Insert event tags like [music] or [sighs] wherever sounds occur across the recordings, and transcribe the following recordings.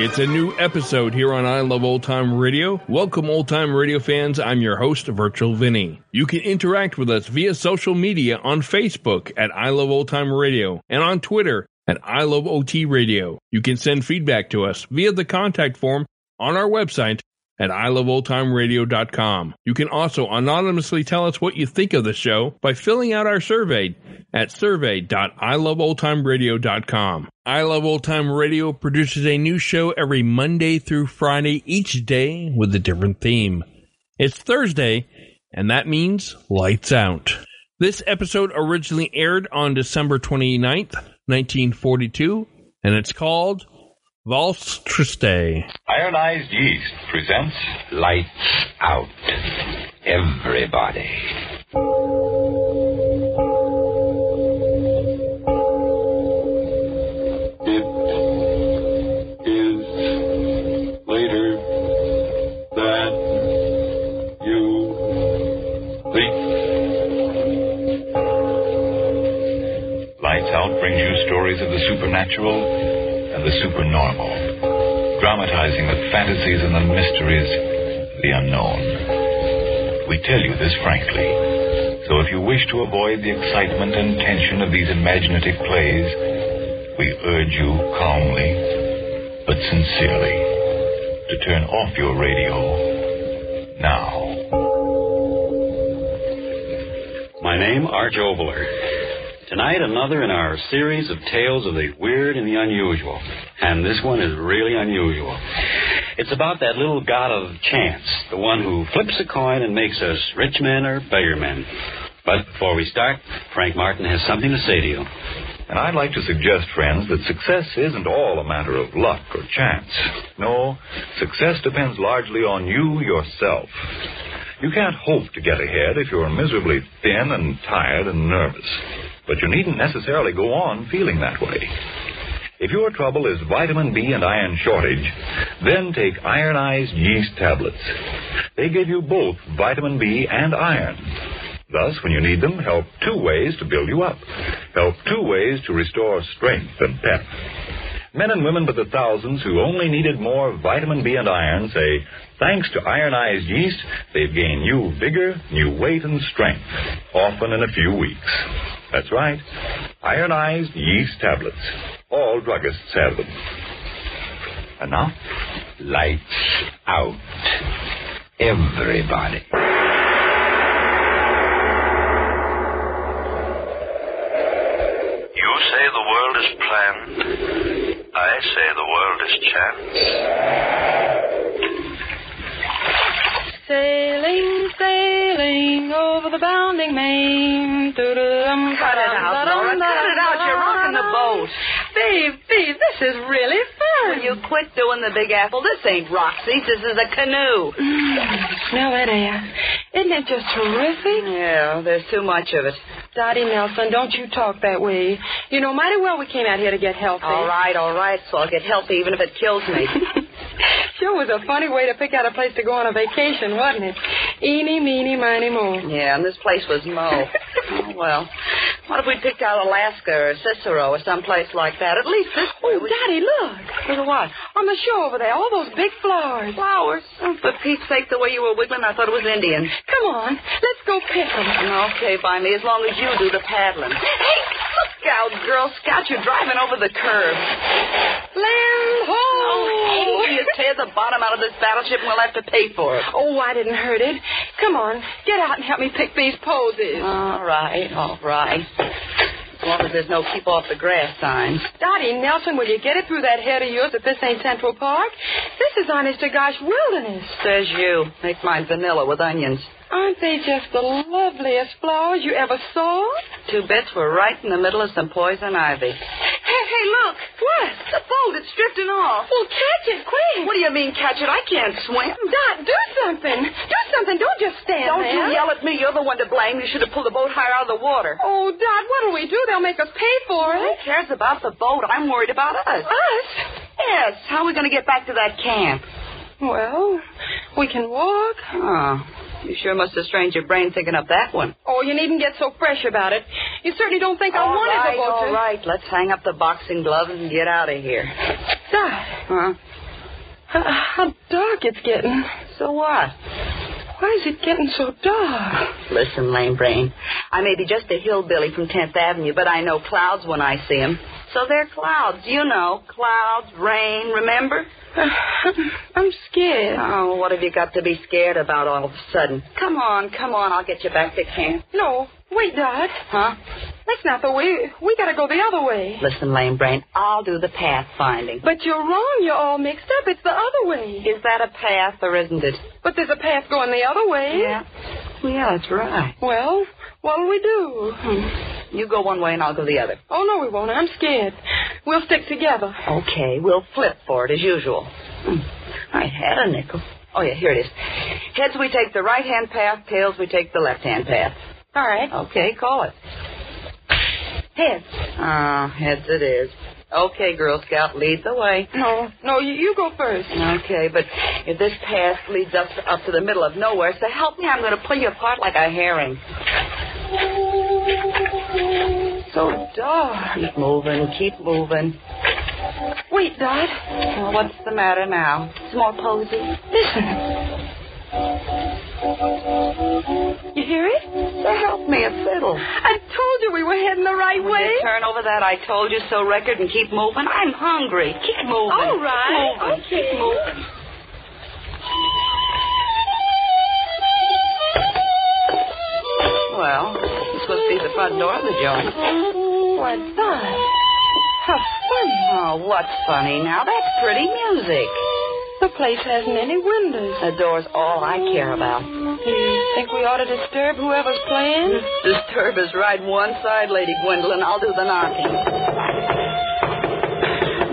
It's a new episode here on I Love Old Time Radio. Welcome, old time radio fans. I'm your host, Virtual Vinny. You can interact with us via social media on Facebook at I Love Old Time Radio and on Twitter at I Love OT Radio. You can send feedback to us via the contact form on our website at iloveoldtimeradio.com. You can also anonymously tell us what you think of the show by filling out our survey at survey.iloveoldtimeradio.com. I Love Old Time Radio produces a new show every Monday through Friday, each day with a different theme. It's Thursday, and that means lights out. This episode originally aired on December 29th, 1942, and it's called Valse Triste. Ironized Yeast presents Lights Out. Everybody. It is later than you think. Lights Out brings you stories of the supernatural the supernormal, dramatizing the fantasies and the mysteries the unknown. We tell you this frankly, so if you wish to avoid the excitement and tension of these imaginative plays, we urge you calmly but sincerely to turn off your radio now. My name, Arch Oboler. Tonight, another in our series of tales of the weird and the unusual. And this one is really unusual. It's about that little god of chance, the one who flips a coin and makes us rich men or beggar men. But before we start, Frank Martin has something to say to you. And I'd like to suggest, friends, that success isn't all a matter of luck or chance. No, success depends largely on you yourself. You can't hope to get ahead if you're miserably thin and tired and nervous. But you needn't necessarily go on feeling that way. If your trouble is vitamin B and iron shortage, then take ironized yeast tablets. They give you both vitamin B and iron. Thus, when you need them, help two ways to build you up. Help two ways to restore strength and pep. Men and women by the thousands who only needed more vitamin B and iron say, thanks to ironized yeast, they've gained new vigor, new weight, and strength, often in a few weeks. That's right, ironized yeast tablets. All druggists have them. And now, lights out. Everybody. You say the world is planned. I say the world is chance. Sailing, sailing over the bounding main. Cut it out, Laura. Cut it out. You're rocking the boat. Babe, babe, this is really fun. Will you quit doing the Big Apple? This ain't seats. This is a canoe. Mm, smell that air. Isn't it just terrific? Yeah, there's too much of it. Dottie Nelson, don't you talk that way. You know mighty well we came out here to get healthy. All right, all right. So I'll get healthy even if it kills me. [laughs] sure was a funny way to pick out a place to go on a vacation, wasn't it? Eeny, meeny, miny, mo. Yeah, and this place was Mo. [laughs] oh, well. What if we picked out Alaska or Cicero or someplace like that? At least this. Oh, we- Daddy, look. Look at what? On the shore over there, all those big flowers. Flowers. Oh, for Pete's sake, the way you were wiggling, I thought it was Indians. Come on, let's go pick them. Okay, by me, as long as you do the paddling. Hey, look out, Girl Scout. You're driving over the curb. Land ho! Oh, hey, you tear the bottom out of this battleship and we'll have to pay for it. Oh, I didn't hurt it. Come on, get out and help me pick these poses. All right, all right. As long as there's no keep off the grass signs. Dottie Nelson, will you get it through that head of yours that this ain't Central Park? This is honest to gosh wilderness. Says you. Make mine vanilla with onions. Aren't they just the loveliest flowers you ever saw? Two bits were right in the middle of some poison ivy. Hey, Hey, hey, look. What? The boat, it's drifting off. Well, catch it, quick. What do you mean, catch it? I can't swim. Dot, do something. Do something. Don't just stand there. Don't you yell at me. You're the one to blame. You should have pulled the boat higher out of the water. Oh, Dot, what'll we do? They'll make us pay for it. Who cares about the boat? I'm worried about us. Us? Yes. How are we going to get back to that camp? Well, we can walk. Oh, you sure must have strained your brain thinking up that one. Oh, you needn't get so fresh about it. You certainly don't think I wanted right, boat all to. right. Let's hang up the boxing gloves and get out of here. Dot, Huh? how, how dark it's getting. So what? Why is it getting so dark? Listen, lame brain. I may be just a hillbilly from 10th Avenue, but I know clouds when I see see 'em. So they're clouds, you know. Clouds, rain, remember? [sighs] I'm scared. Oh, what have you got to be scared about all of a sudden? Come on, come on. I'll get you back to camp. No, wait, Dot. Huh? That's not the way. We gotta go the other way. Listen, lame brain. I'll do the path finding. But you're wrong. You're all mixed up. It's the other way. Is that a path or isn't it? But there's a path going the other way. Yeah. Yeah, that's right. Well, what'll we do? Hmm. You go one way and I'll go the other. Oh, no, we won't. I'm scared. We'll stick together. Okay, we'll flip for it as usual. Hmm. I had a nickel. Oh, yeah, here it is. Heads, we take the right hand path. Tails, we take the left hand path. All right. Okay, call it. Heads. Ah, heads it is. Okay, Girl Scout, lead the way. No, no, you, you go first. Okay, but if this path leads us up to the middle of nowhere, so help me, I'm going to pull you apart like a herring. So dark. Keep moving, keep moving. Wait, Dot. Well, what's the matter now? It's more posy. Listen. You hear it? So help me, a fiddle. I told you we were heading the right Will way. you turn over that I told you so record and keep moving? I'm hungry. Keep moving. All right. Keep moving. Okay. Keep moving. Be the front door of the joint. Why, Dot. How funny. Oh, what's funny now? That's pretty music. The place hasn't any windows. The door's all I care about. Do you think we ought to disturb whoever's playing? Disturb is right one side, Lady Gwendolyn. I'll do the knocking.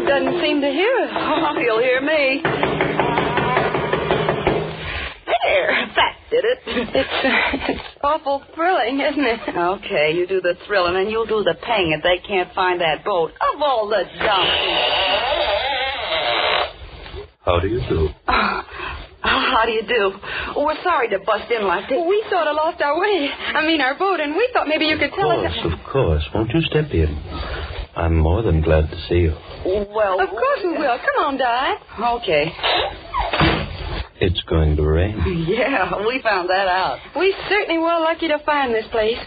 Doesn't seem to hear us. Oh, he'll hear me. There, that did it. It's, it's awful thrilling, isn't it? [laughs] Okay, you do the thrilling and you'll do the paying if they can't find that boat. Of all the donkeys. How do you do? Oh, [sighs] how do you do? Oh, we're sorry to bust in like this. We sort of lost our way. I mean, our boat, and we thought maybe you could Of tell course, us. of course. Won't you step in? I'm more than glad to see you. Well, Of course we will. Come on, Di. Okay. It's going to rain. Yeah, we found that out. We certainly were lucky to find this place.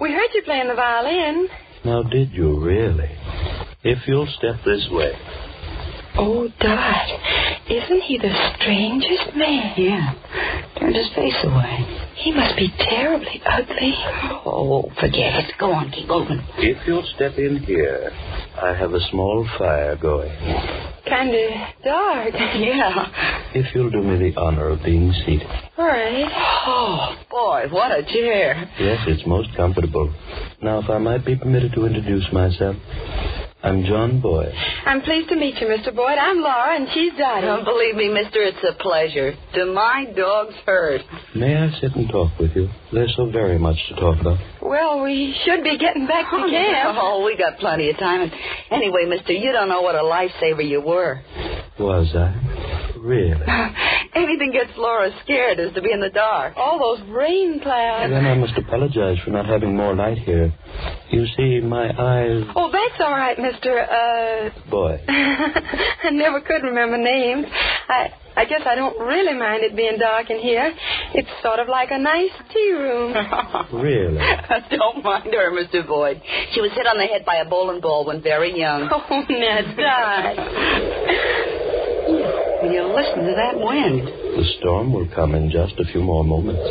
We heard you playing the violin. Now, did you really? If you'll step this way. Oh, Dot, isn't he the strangest man? Yeah. Turned his face away. He must be terribly ugly. Oh, forget it. Go on, keep moving. If you'll step in here, I have a small fire going. Kind of dark. [laughs] Yeah. If you'll do me the honor of being seated. All right. Oh, boy, what a chair. Yes, it's most comfortable. Now, if I might be permitted to introduce myself, I'm John Boyd. I'm pleased to meet you, Mr. Boyd. I'm Laura, and she's Dottie. Don't believe me, mister, it's a pleasure. Do my dog's hurt. May I sit and talk with you? There's so very much to talk about. Well, we should be getting back to [laughs] oh, camp. Oh, we got plenty of time. And anyway, mister, you don't know what a lifesaver you were. Was I? Really? [laughs] Anything gets Laura scared is to be in the dark. All those rain clouds. Then I must apologize for not having more light here. You see, my eyes. Oh, that's all right, Mr. Uh. Boy. [laughs] I never could remember names. I I guess I don't really mind it being dark in here. It's sort of like a nice tea room. [laughs] Really? don't mind her, Mr. Boyd. She was hit on the head by a bowling ball when very young. [laughs] Oh, Ned, Dot. Will you listen to that wind? The storm will come in just a few more moments.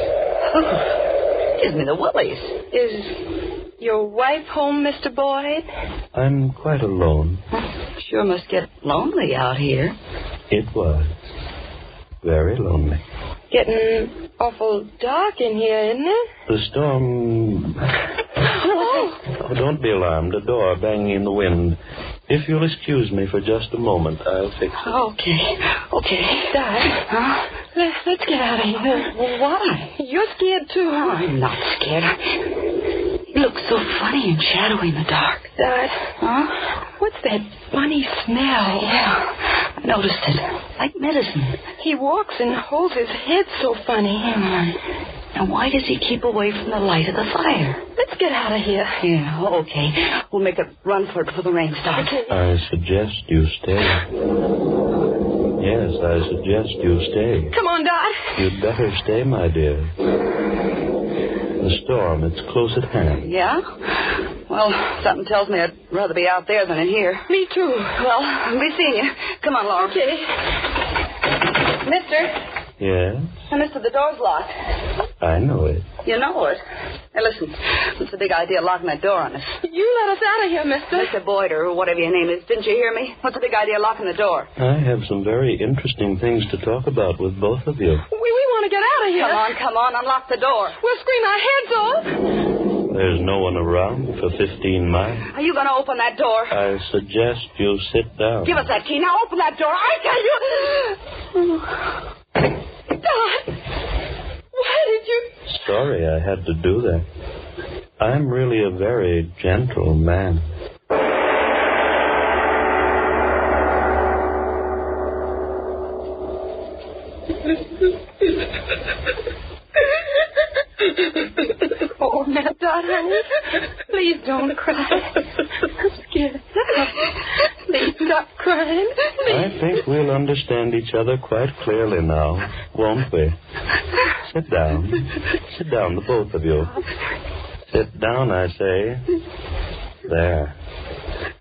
Gives me the willies. Is your wife home, Mr. Boyd? I'm quite alone. Sure must get lonely out here. It was. Very lonely. Getting awful dark in here, isn't it? The storm. Oh, Oh, don't be alarmed. A door banging in the wind. If you'll excuse me for just a moment, I'll fix it. Okay. Okay. Dot, Huh? let, let's get out of here. Well, why? You're scared too, Oh, huh? I'm not scared. It looks so funny and shadowy in the dark. Dot, Huh? what's that funny smell? Yeah. I noticed it. Like medicine. He walks and holds his head so funny. Now, why does he keep away from the light of the fire? Let's get out of here. Yeah, okay. We'll make a run for it before the rain stops. I suggest you stay. Yes, I suggest you stay. Come on, Dot. You'd better stay, my dear. The storm, it's close at hand. Yeah? Well, something tells me I'd rather be out there than in here. Me too. Well, I'll be seeing you. Come on, Laura. Okay. Mister, Yes, mister, the door's locked. I know it. You know it. Now, listen, what's the big idea of locking that door on us? You let us out of here, mister. Mr. Boyd, or whatever your name is, didn't you hear me? What's the big idea of locking the door? I have some very interesting things to talk about with both of you. We, we want to get out of here. Come on, come on, unlock the door. We'll scream our heads off. There's no one around for 15 miles. Are you going to open that door? I suggest you sit down. Give us that key. Now open that door. I tell you. [sighs] [clears throat] Dot, why did you... Sorry I had to do that. I'm really a very gentle man. Oh, now, Dot, honey, please don't cry. I'm scared. Please stop crying. I think we'll understand each other quite clearly now, won't we? Sit down. Sit down, the both of you. Sit down, I say. There.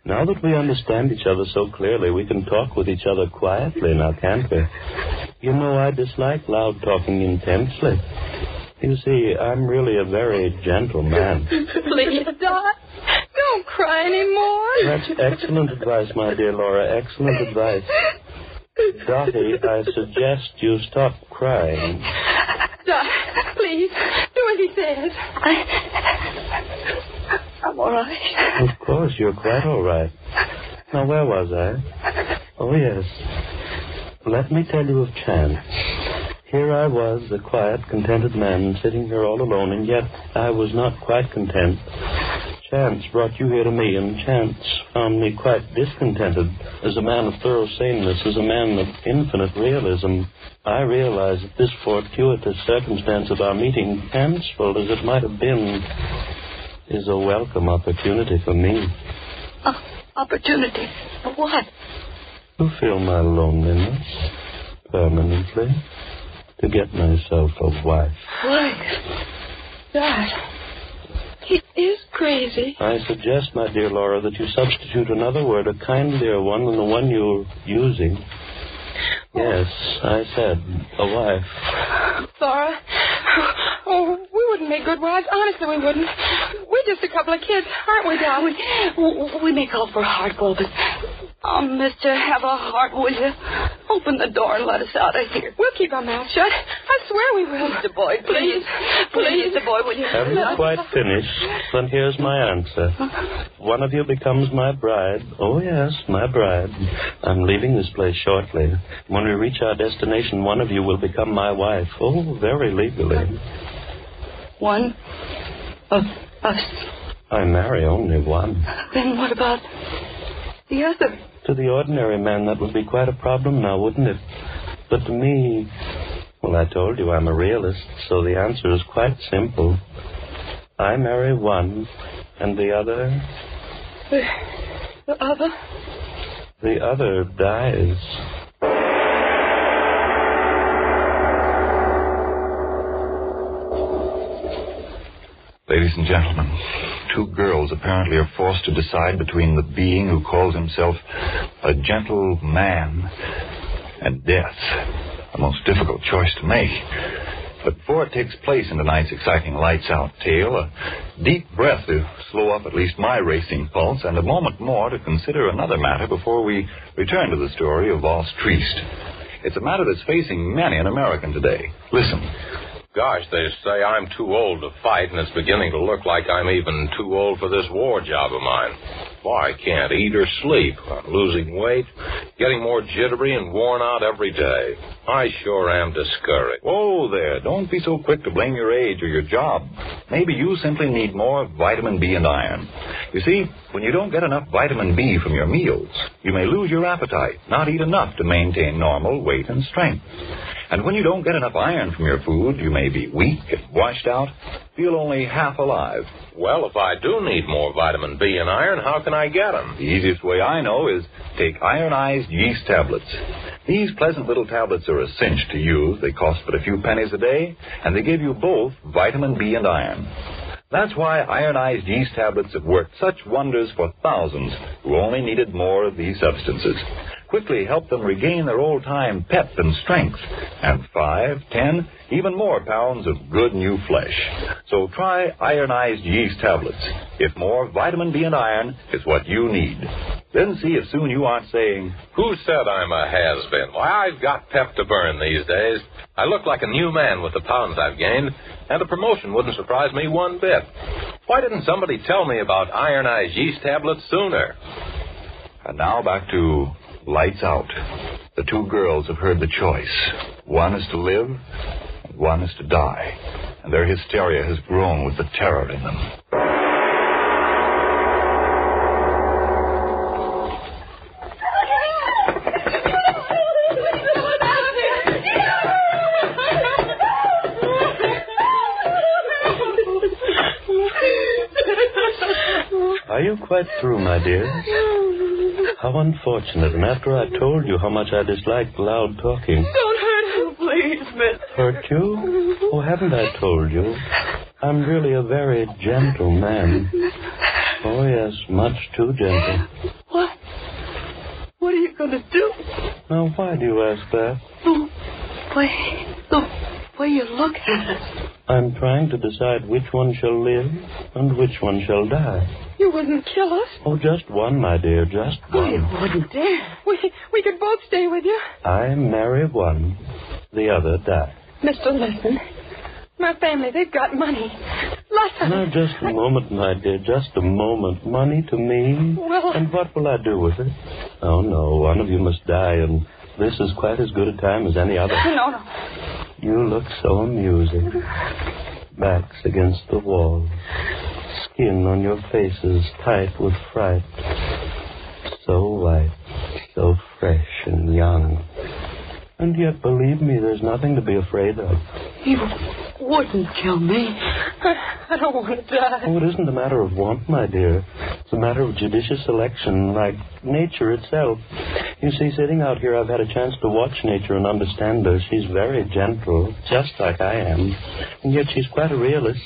Now that we understand each other so clearly, we can talk with each other quietly now, can't we? You know, I dislike loud talking intensely. You see, I'm really a very gentle man. Please, Dot, don't cry anymore. That's excellent advice, my dear Laura. Excellent advice. Dottie, I suggest you stop crying. Dot, please, do as he says. I'm all right. Of course, you're quite all right. Now, where was I? Oh, yes. Let me tell you of chance. Here I was, a quiet, contented man, sitting here all alone, and yet I was not quite content. Chance brought you here to me, and chance found me quite discontented. As a man of thorough saneness, as a man of infinite realism, I realize that this fortuitous circumstance of our meeting, fanciful as it might have been, is a welcome opportunity for me Uh, opportunity. For what? to fill my loneliness permanently, to get myself a wife. Why? Dot, he is crazy. I suggest, my dear Laura, that you substitute another word, a kindlier one than the one you're using. Yes, I said a wife. Laura, oh, we wouldn't make good wives. Honestly, we wouldn't. We're just a couple of kids, aren't we, Dot? We, we may call for a heart but. Oh, mister, have a heart, will you? Open the door and let us out of here. We'll keep our mouths shut. I swear we will. Mr. Boyd, please. Please, Mr. Boyd, will you? Haven't you quite finished? Then here's my answer. One of you becomes my bride. Oh, yes, my bride. I'm leaving this place shortly. When we reach our destination, one of you will become my wife. Oh, very legally. One of us. I marry only one. Then what about the other? To the ordinary man, that would be quite a problem now, wouldn't it? But to me, well, I told you I'm a realist, so the answer is quite simple. I marry one, and the other, The, [sighs] the other? the other dies. Ladies and gentlemen, two girls apparently are forced to decide between the being who calls himself a gentle man and death. A most difficult choice to make. But before it takes place in tonight's exciting lights out tale, a deep breath to slow up at least my racing pulse, and a moment more to consider another matter before we return to the story of Valse Triste. It's a matter that's facing many an American today. Listen. Gosh, they say I'm too old to fight, and it's beginning to look like I'm even too old for this war job of mine. Boy, I can't eat or sleep. I'm losing weight, getting more jittery and worn out every day. I sure am discouraged. Whoa there. Don't be so quick to blame your age or your job. Maybe you simply need more vitamin B and iron. You see, when you don't get enough vitamin B from your meals, you may lose your appetite, not eat enough to maintain normal weight and strength. And when you don't get enough iron from your food, you may be weak and washed out, feel only half alive. Well, if I do need more vitamin B and iron, how can I get them? The easiest way I know is take ironized yeast tablets. These pleasant little tablets are a cinch to use. They cost but a few pennies a day, and they give you both vitamin B and iron. That's why ironized yeast tablets have worked such wonders for thousands who only needed more of these substances. Quickly help them regain their old time pep and strength, and five, ten, even more pounds of good new flesh. So try ironized yeast tablets. If more vitamin B and iron is what you need. Then see if soon you aren't saying, Who said I'm a has-been? Why, I've got pep to burn these days. I look like a new man with the pounds I've gained, and a promotion wouldn't surprise me one bit. Why didn't somebody tell me about ironized yeast tablets sooner? And now back to lights out. The two girls have heard the choice. One is to live, and one is to die. And their hysteria has grown with the terror in them. Are you quite through, my dear? How unfortunate. And after I told you how much I disliked loud talking. Don't hurt him, please, miss. Hurt you? Oh, haven't I told you? I'm really a very gentle man. Oh, yes, much too gentle. What? What are you going to do? Now, why do you ask that? The way, the way you look at us. I'm trying to decide which one shall live and which one shall die. You wouldn't kill us. Oh, just one, my dear, just one. you one. wouldn't dare. We we could both stay with you. I marry one, the other die. Mister, listen. My family, they've got money. Lots of Now, just a moment, my dear, just a moment. Money to me? Well- And what will I do with it? Oh, no, one of you must die, and this is quite as good a time as any other. [laughs] No, no. You look so amusing. Backs against the wall. Skin on your faces tight with fright. So white, so fresh and young. And yet, believe me, there's nothing to be afraid of. You wouldn't kill me. I, I don't want to die. Oh, it isn't a matter of want, my dear. It's a matter of judicious selection, like nature itself. You see, sitting out here, I've had a chance to watch nature and understand her. She's very gentle, just like I am. And yet she's quite a realist.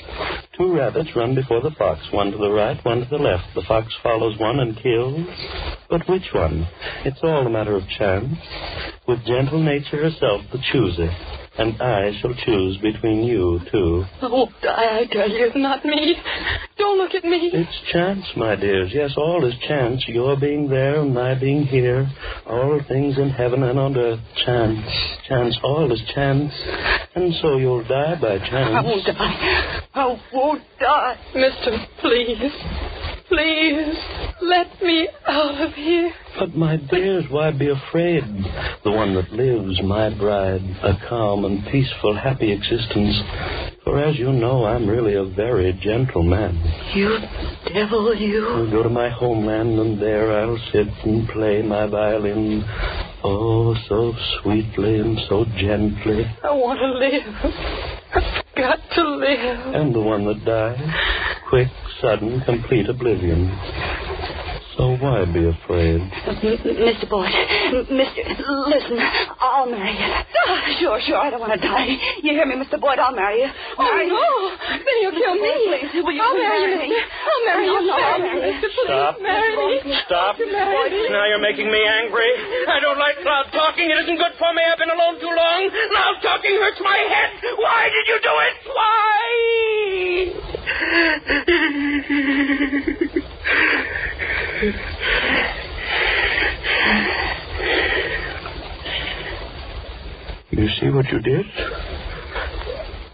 Two rabbits run before the fox, one to the right, one to the left. The fox follows one and kills. But which one? It's all a matter of chance. With gentle nature herself the chooser. And I shall choose between you two. Oh, I won't die, I tell you. Not me. Don't look at me. It's chance, my dears. Yes, all is chance. Your being there and my being here. All things in heaven and on earth. Chance. Chance. All is chance. And so you'll die by chance. I won't die. I won't die. Mister, please. Please. Let me out of here. But, my dears, why be afraid? The one that lives, my bride, a calm and peaceful, happy existence. For as you know, I'm really a very gentle man. You devil, you. I'll go to my homeland, and there I'll sit and play my violin. Oh, so sweetly and so gently. I want to live. I've got to live. And the one that dies, quick, sudden, complete oblivion. So why be afraid? Mr. Boyd, Mr. Listen, I'll marry you. Ah, sure, sure, I don't want to die. You hear me, Mr. Boyd? I'll marry you. Oh, Marry no. Then you'll kill me. Please, will you I'll please marry you, marry me? mister. I'll marry you. no, I'll Marry marry you. Stop. marry me. Stop. Marry me. Now you're making me angry. I don't like loud talking. It isn't good for me. I've been alone too long. Loud talking hurts my head. Why did you do it? You see what you did?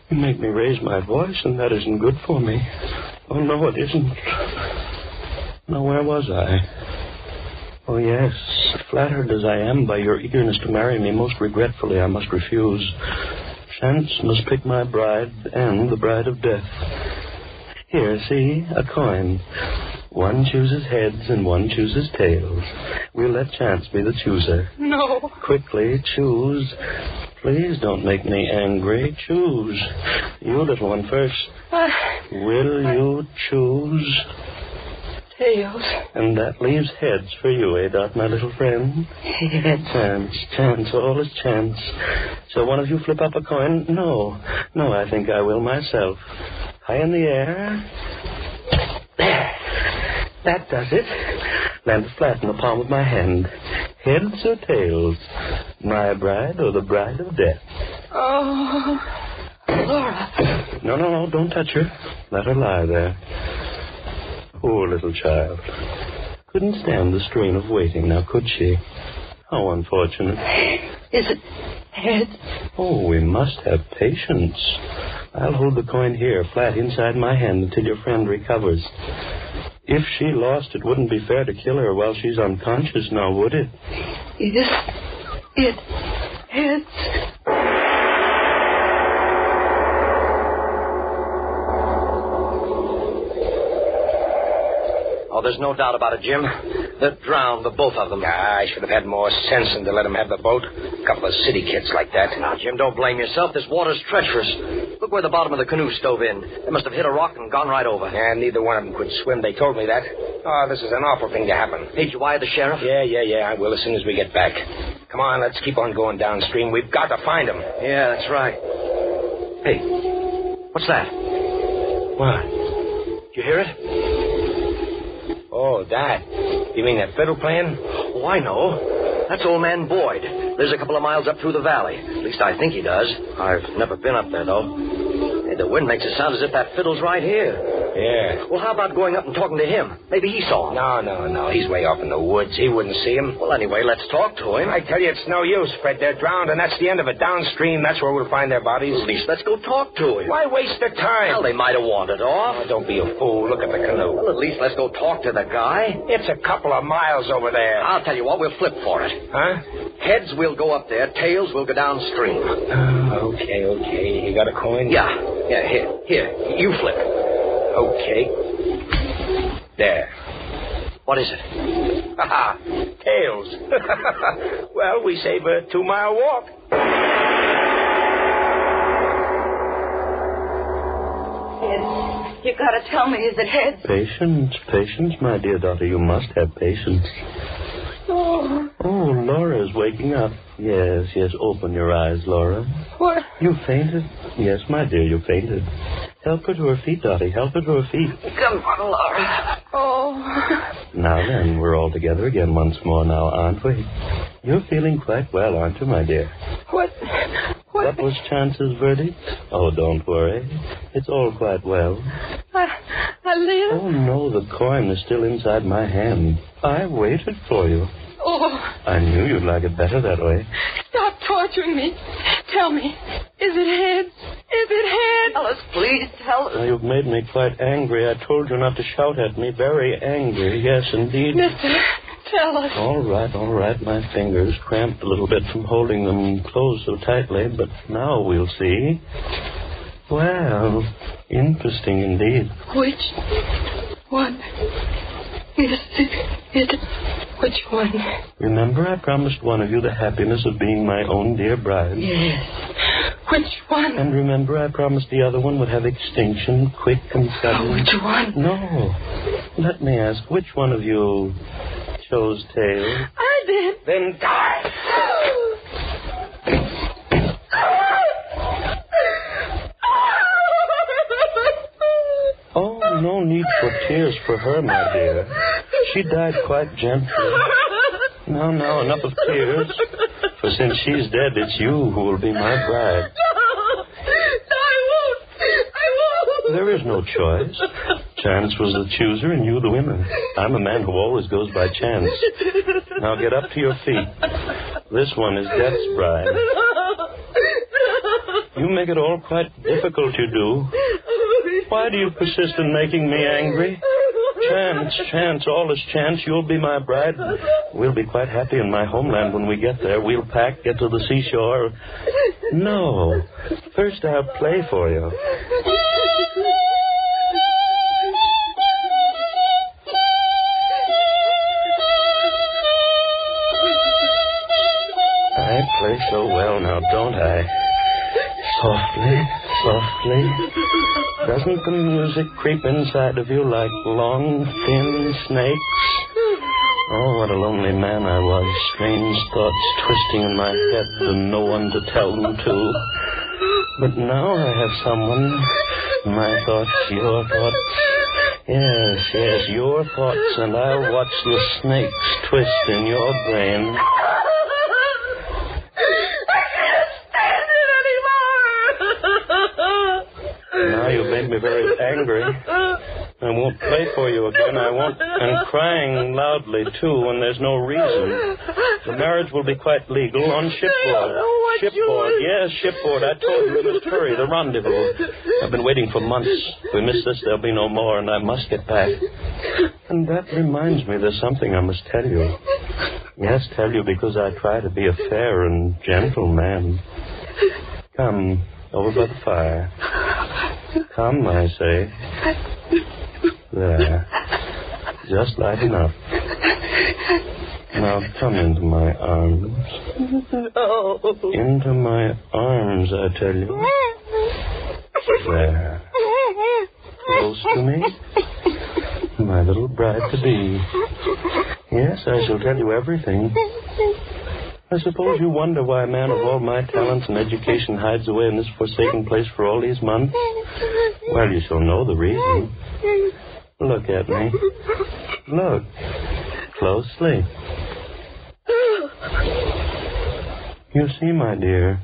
You make me raise my voice, and that isn't good for me. Oh, no, it isn't. Now, where was I? Oh, yes. Flattered as I am by your eagerness to marry me, most regretfully I must refuse. Chance must pick my bride and the bride of death. Here, see, a coin. One chooses heads and one chooses tails. We'll let chance be the chooser. No. Quickly, choose. Please don't make me angry. Choose. You, little one, first. Uh, I... Will you choose? Tails. And that leaves heads for you, eh, Dot, my little friend? Heads. Chance, chance, all is chance. So one of you flip up a coin? No. No, I think I will myself. High in the air. There. That does it. Land flat in the palm of my hand. Heads or tails? My bride or the bride of death? Oh. Laura. No, no, no, don't touch her. Let her lie there. Poor little child. Couldn't stand the strain of waiting, now could she? How unfortunate. Is it heads? Oh, we must have patience. I'll hold the coin here, flat inside my hand, until your friend recovers. If she lost, it wouldn't be fair to kill her while she's unconscious now, would it? Is it heads? There's no doubt about it, Jim. They're drowned, the both of them. Ah, I should have had more sense than to let them have the boat. A couple of city kids like that. Now, Jim, don't blame yourself. This water's treacherous. Look where the bottom of the canoe stove in. They must have hit a rock and gone right over. And neither one of them could swim. They told me that. Oh, this is an awful thing to happen. Did you wire the sheriff? Yeah, yeah, yeah. I will as soon as we get back. Come on, let's keep on going downstream. We've got to find them. Yeah, that's right. Hey, what's that? What? Did you hear it? Oh, that. You mean that fiddle playing? Oh, I know. That's old man Boyd. Lives a couple of miles up through the valley. At least I think he does. I've never been up there, though. Hey, the wind makes it sound as if that fiddle's right here. Yeah. Well, how about going up and talking to him? Maybe he saw him. No, no, no. He's way off in the woods. He wouldn't see him. Well, anyway, let's talk to him. I tell you, it's no use, Fred. They're drowned, and that's the end of it. Downstream, that's where we'll find their bodies. At least let's go talk to him. Why waste the time? Well, they might have wandered off. Oh, don't be a fool. Look at the canoe. Well, at least let's go talk to the guy. It's a couple of miles over there. I'll tell you what, we'll flip for it. Huh? Heads, we'll go up there. Tails, we'll go downstream. Oh, okay, okay. You got a coin? Yeah. Yeah, here. Here. You flip. Okay. There. What is it? Ha ha. Tails. [laughs] well, we save a two mile walk. Heads. You gotta tell me, is it heads? Patience, patience, my dear daughter. You must have patience. Oh. Oh, Laura's waking up. Yes, yes. Open your eyes, Laura. What? You fainted? Yes, my dear, you fainted. Help her to her feet, Dottie. Help her to her feet. Come on, Laura. Oh. Now then, we're all together again once more now, aren't we? You're feeling quite well, aren't you, my dear? What? What? What was Chance's verdict? Oh, don't worry. It's all quite well. I, I live. Oh, no, the coin is still inside my hand. I waited for you. Oh, I knew you'd like it better that way. stop torturing me. Tell me, is it heads? Is it heads? Tell us, please, tell us. Now, you've made me quite angry. I told you not to shout at me. Very angry. Yes, indeed. Mister, tell us. All right, all right. My fingers cramped a little bit from holding them closed so tightly, but now we'll see. Well, interesting indeed. Which one is it? Which one? Remember, I promised one of you the happiness of being my own dear bride. Yes. Which one? And remember, I promised the other one would have extinction, quick and sudden. Oh, which one? No. Let me ask, which one of you chose tails? I did. Then die. [laughs] Oh, no need for tears for her, my dear. She died quite gently. No, no, enough of tears. For since she's dead, it's you who will be my bride. No, I won't. I won't. There is no choice. Chance was the chooser and you the winner. I'm a man who always goes by chance. Now get up to your feet. This one is Death's bride. You make it all quite difficult, you do. Why do you persist in making me angry? Chance, chance, all is chance. You'll be my bride. We'll be quite happy in my homeland when we get there. We'll pack, get to the seashore. No. First I'll play for you. I play so well now, don't I? Softly, softly. Doesn't the music creep inside of you like long, thin snakes? Oh, what a lonely man I was. Strange thoughts twisting in my head and no one to tell them to. But now I have someone. My thoughts, your thoughts. Yes, yes, your thoughts, and I'll watch the snakes twist in your brain. Now you've made me very angry. I won't for you again. I won't. And crying loudly, too, when there's no reason. The marriage will be quite legal on shipboard. Shipboard, yes, shipboard. I told you we must hurry. The rendezvous. I've been waiting for months. If we miss this, there'll be no more, and I must get back. And that reminds me, there's something I must tell you. Yes, tell you because I try to be a fair and gentle man. Come, over by the fire. Come, I say. There. Just light enough. Now come into my arms. No. Into my arms, I tell you. There. Close to me. My little bride to be. Yes, I shall tell you everything. I suppose you wonder why a man of all my talents and education hides away in this forsaken place for all these months. Well, you shall know the reason. Look at me. Look. Closely. You see, my dear,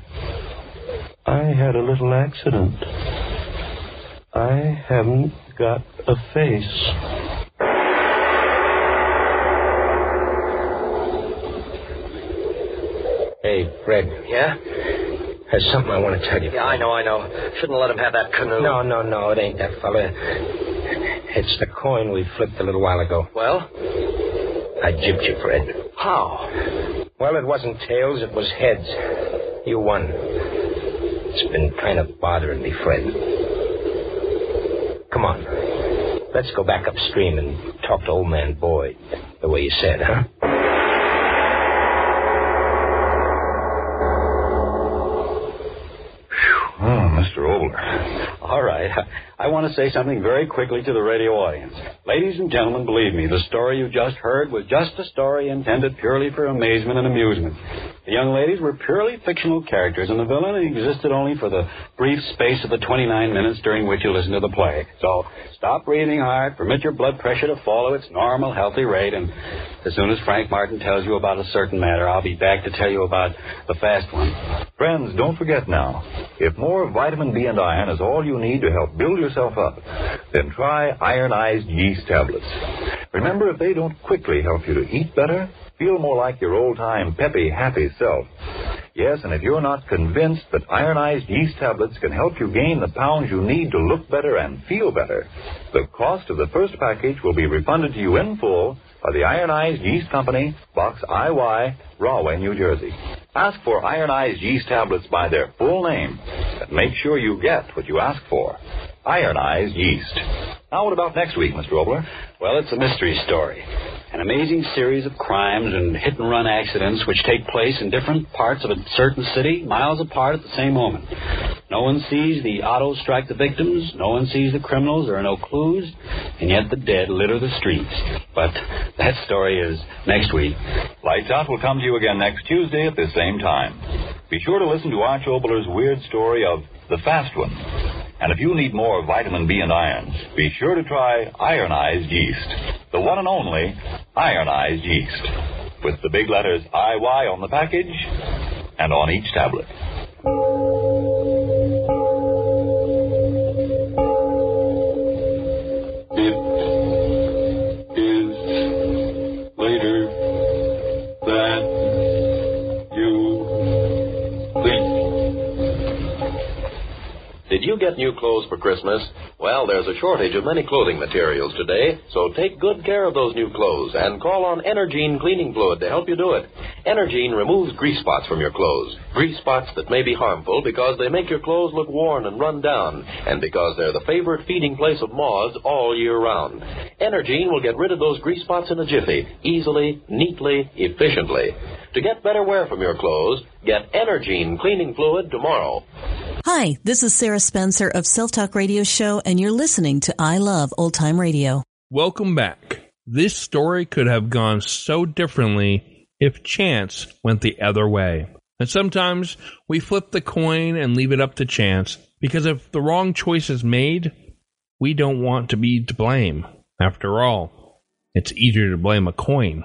I had a little accident. I haven't got a face. Hey, Fred. Yeah? There's something I want to tell you. Yeah, I know, I know. Shouldn't let him have that canoe. No, no, no, it ain't that fella. It's the coin we flipped a little while ago. Well? I gypped you, Fred. How? Well, it wasn't tails, it was heads. You won. It's been kind of bothering me, Fred. Come on. Let's go back upstream and talk to old man Boyd, the way you said, huh? Oh, Mr. Oboler. All right. I want to say something very quickly to the radio audience. Ladies and gentlemen, believe me, the story you just heard was just a story intended purely for amazement and amusement. The young ladies were purely fictional characters, and the villain existed only for the brief space of the 29 minutes during which you listen to the play. So stop breathing hard, permit your blood pressure to follow its normal, healthy rate, and as soon as Frank Martin tells you about a certain matter, I'll be back to tell you about the fast one. Friends, don't forget now, if more vitamin B and iron is all you need to help build yourself up, then try ironized yeast tablets. Remember, if they don't quickly help you to eat better, feel more like your old-time peppy, happy self. Yes, and if you're not convinced that ironized yeast tablets can help you gain the pounds you need to look better and feel better, the cost of the first package will be refunded to you in full by the Ironized Yeast Company, Box IY, Rahway, New Jersey. Ask for ironized yeast tablets by their full name and make sure you get what you ask for. Ironized yeast. Now, what about next week, Mr. Oboler? Well, it's a mystery story. An amazing series of crimes and hit and run accidents which take place in different parts of a certain city, miles apart at the same moment. No one sees the auto strike the victims, no one sees the criminals, there are no clues, and yet the dead litter the streets. But that story is next week. Lights Out will come to you again next Tuesday at this same time. Be sure to listen to Arch Oboler's weird story of The Fast One. And if you need more vitamin B and irons, be sure to try ironized yeast. The one and only ironized yeast. With the big letters IY on the package and on each tablet. Did you get new clothes for Christmas? Well, there's a shortage of many clothing materials today, so take good care of those new clothes and call on Energine cleaning fluid to help you do it. Energine removes grease spots from your clothes. Grease spots that may be harmful because they make your clothes look worn and run down, and because they're the favorite feeding place of moths all year round. Energine will get rid of those grease spots in a jiffy, easily, neatly, efficiently. To get better wear from your clothes, get Energine cleaning fluid tomorrow. Hi, this is Sarah Spencer of Self Talk Radio Show, and you're listening to I Love Old Time Radio. Welcome back. This story could have gone so differently if chance went the other way. And sometimes we flip the coin and leave it up to chance because if the wrong choice is made, we don't want to be to blame. After all, it's easier to blame a coin.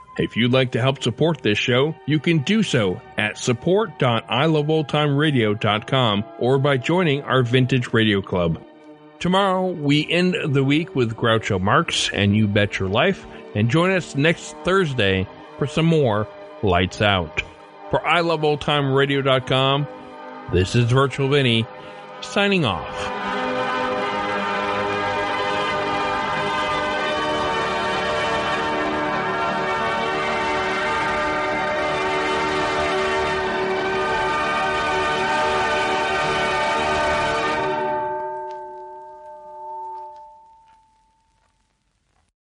If you'd like to help support this show, you can do so at support.iloveoldtimeradio.com or by joining our Vintage Radio Club. Tomorrow, we end the week with Groucho Marx and You Bet Your Life, and join us next Thursday for some more Lights Out. For iloveoldtimeradio.com, this is Virtual Vinny, signing off.